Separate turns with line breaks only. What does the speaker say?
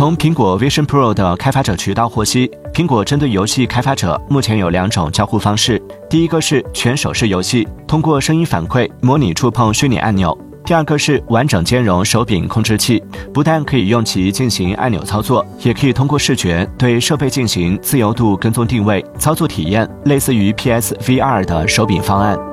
从苹果 vision pro 的开发者渠道获悉苹果针对游戏开发者目前有两种交互方式第一个是全手势游戏通过声音反馈模拟触碰虚拟按钮第二个是完整兼容手柄控制器不但可以用其进行按钮操作也可以通过视觉对设备进行自由度跟踪定位操作体验类似于 psvr 的手柄方案。